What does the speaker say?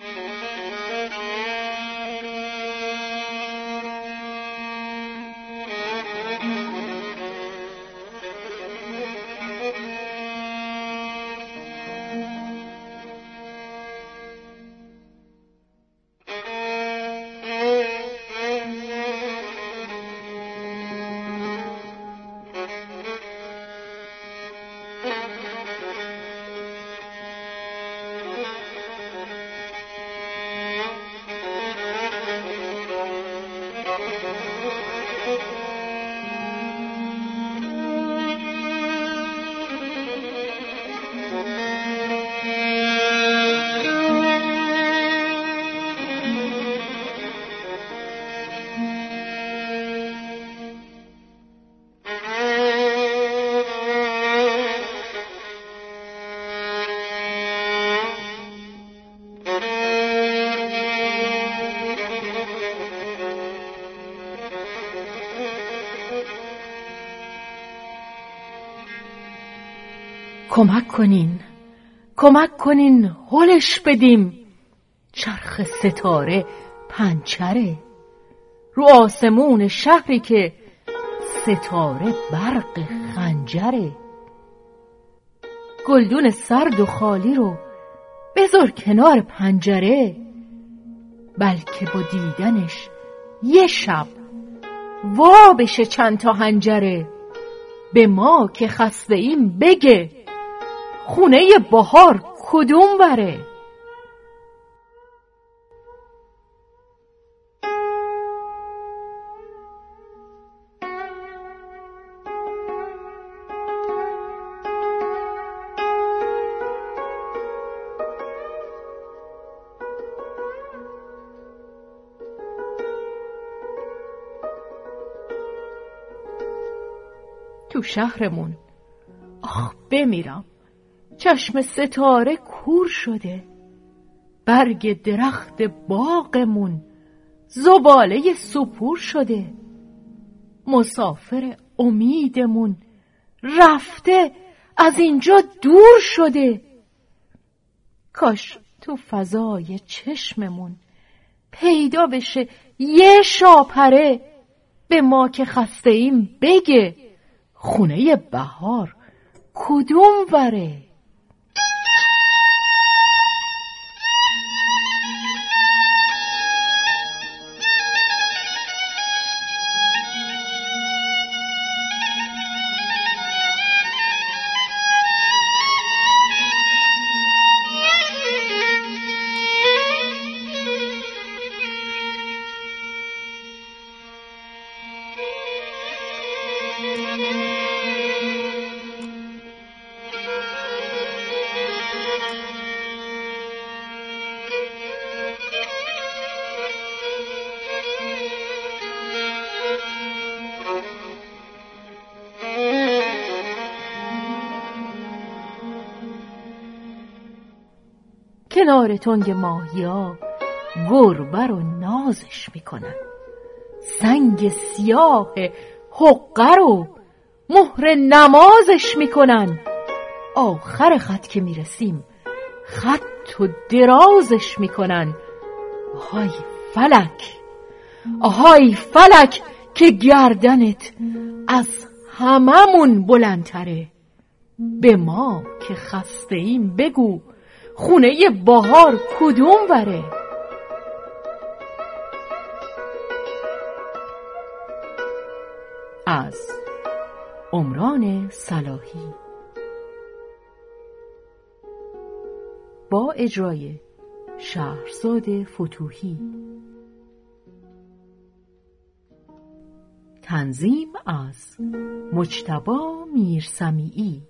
Mm-hmm. کمک کنین. کمک کنین هلش بدیم. چرخ ستاره پنچره. رو آسمون شهری که ستاره برق خنجره. گلدون سرد و خالی رو بذار کنار پنجره. بلکه با دیدنش یه شب وا بشه چند تا هنجره. به ما که خسته ایم بگه. خونه بهار کدوم وره؟ تو شهرمون. آخ بمیرم. چشم ستاره کور شده. برگ درخت باغمون زباله سپور شده. مسافر امیدمون رفته از اینجا دور شده. کاش تو فضای چشممون پیدا بشه یه شاپره به ما که خسته ایم بگه خونه بهار کدوم وره کنار تنگ ماهیا گربه رو نازش می‌کنن. سنگ سیاه حقه رو مهر نمازش می‌کنن. آخر خط که می‌رسیم خط و درازش می‌کنن. آهای فلک! آهای فلک که گردنت از هممون بلندتره. به ما که خسته ایم بگو خونه بهار کدوم وره؟ از عمران صلاحی. با اجرای شهرزاد فتوحی. تنظیم از مجتبا میرسمیعی.